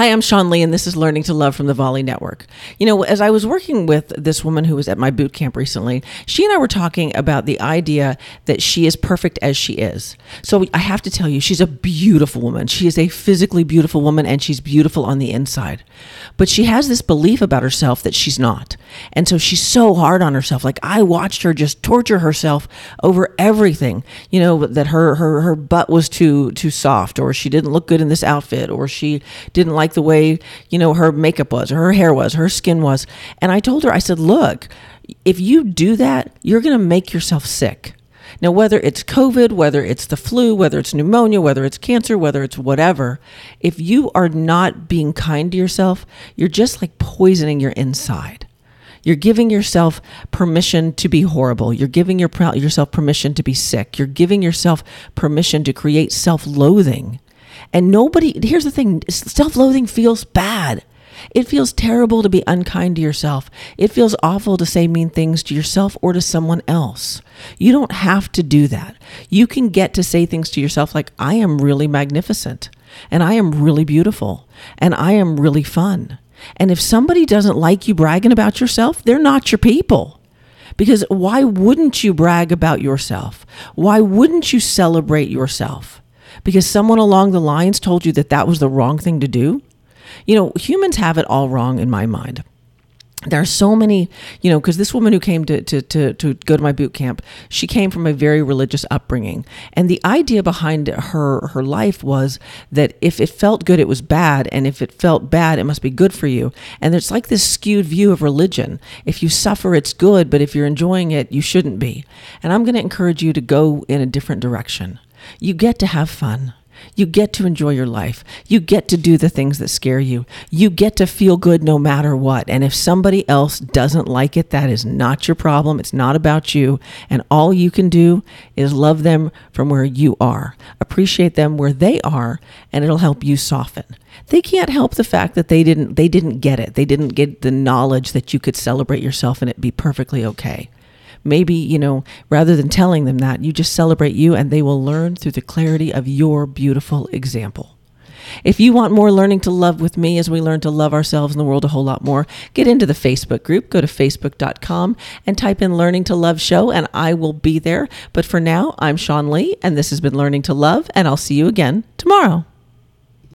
Hi, I'm Sean Lee, and this is Learning to Love from the Volley Network. You know, as I was working with this woman who was at my boot camp recently, she and I were talking about the idea that she is perfect as she is. So I have to tell you, she's a beautiful woman. She is a physically beautiful woman, and she's beautiful on the inside. But she has this belief about herself that she's not. And so she's so hard on herself. Like I watched her just torture herself over everything, you know, that her, her, her butt was too, too soft, or she didn't look good in this outfit, or she didn't like the way, you know, her makeup was, or her hair was, her skin was. And I told her, I said, look, if you do that, you're going to make yourself sick. Now, whether it's COVID, whether it's the flu, whether it's pneumonia, whether it's cancer, whether it's whatever, if you are not being kind to yourself, you're just like poisoning your inside. You're giving yourself permission to be horrible. You're giving your, yourself permission to be sick. You're giving yourself permission to create self loathing. And nobody, here's the thing self loathing feels bad. It feels terrible to be unkind to yourself. It feels awful to say mean things to yourself or to someone else. You don't have to do that. You can get to say things to yourself like, I am really magnificent, and I am really beautiful, and I am really fun. And if somebody doesn't like you bragging about yourself, they're not your people. Because why wouldn't you brag about yourself? Why wouldn't you celebrate yourself? Because someone along the lines told you that that was the wrong thing to do. You know, humans have it all wrong in my mind there are so many, you know, because this woman who came to, to, to, to go to my boot camp, she came from a very religious upbringing. And the idea behind her, her life was that if it felt good, it was bad. And if it felt bad, it must be good for you. And it's like this skewed view of religion. If you suffer, it's good. But if you're enjoying it, you shouldn't be. And I'm going to encourage you to go in a different direction. You get to have fun. You get to enjoy your life. You get to do the things that scare you. You get to feel good no matter what. And if somebody else doesn't like it, that is not your problem. It's not about you. And all you can do is love them from where you are, appreciate them where they are, and it'll help you soften. They can't help the fact that they didn't they didn't get it. They didn't get the knowledge that you could celebrate yourself and it be perfectly okay maybe, you know, rather than telling them that, you just celebrate you and they will learn through the clarity of your beautiful example. If you want more learning to love with me as we learn to love ourselves and the world a whole lot more, get into the Facebook group. Go to facebook.com and type in Learning to Love Show, and I will be there. But for now, I'm Sean Lee, and this has been Learning to Love, and I'll see you again tomorrow.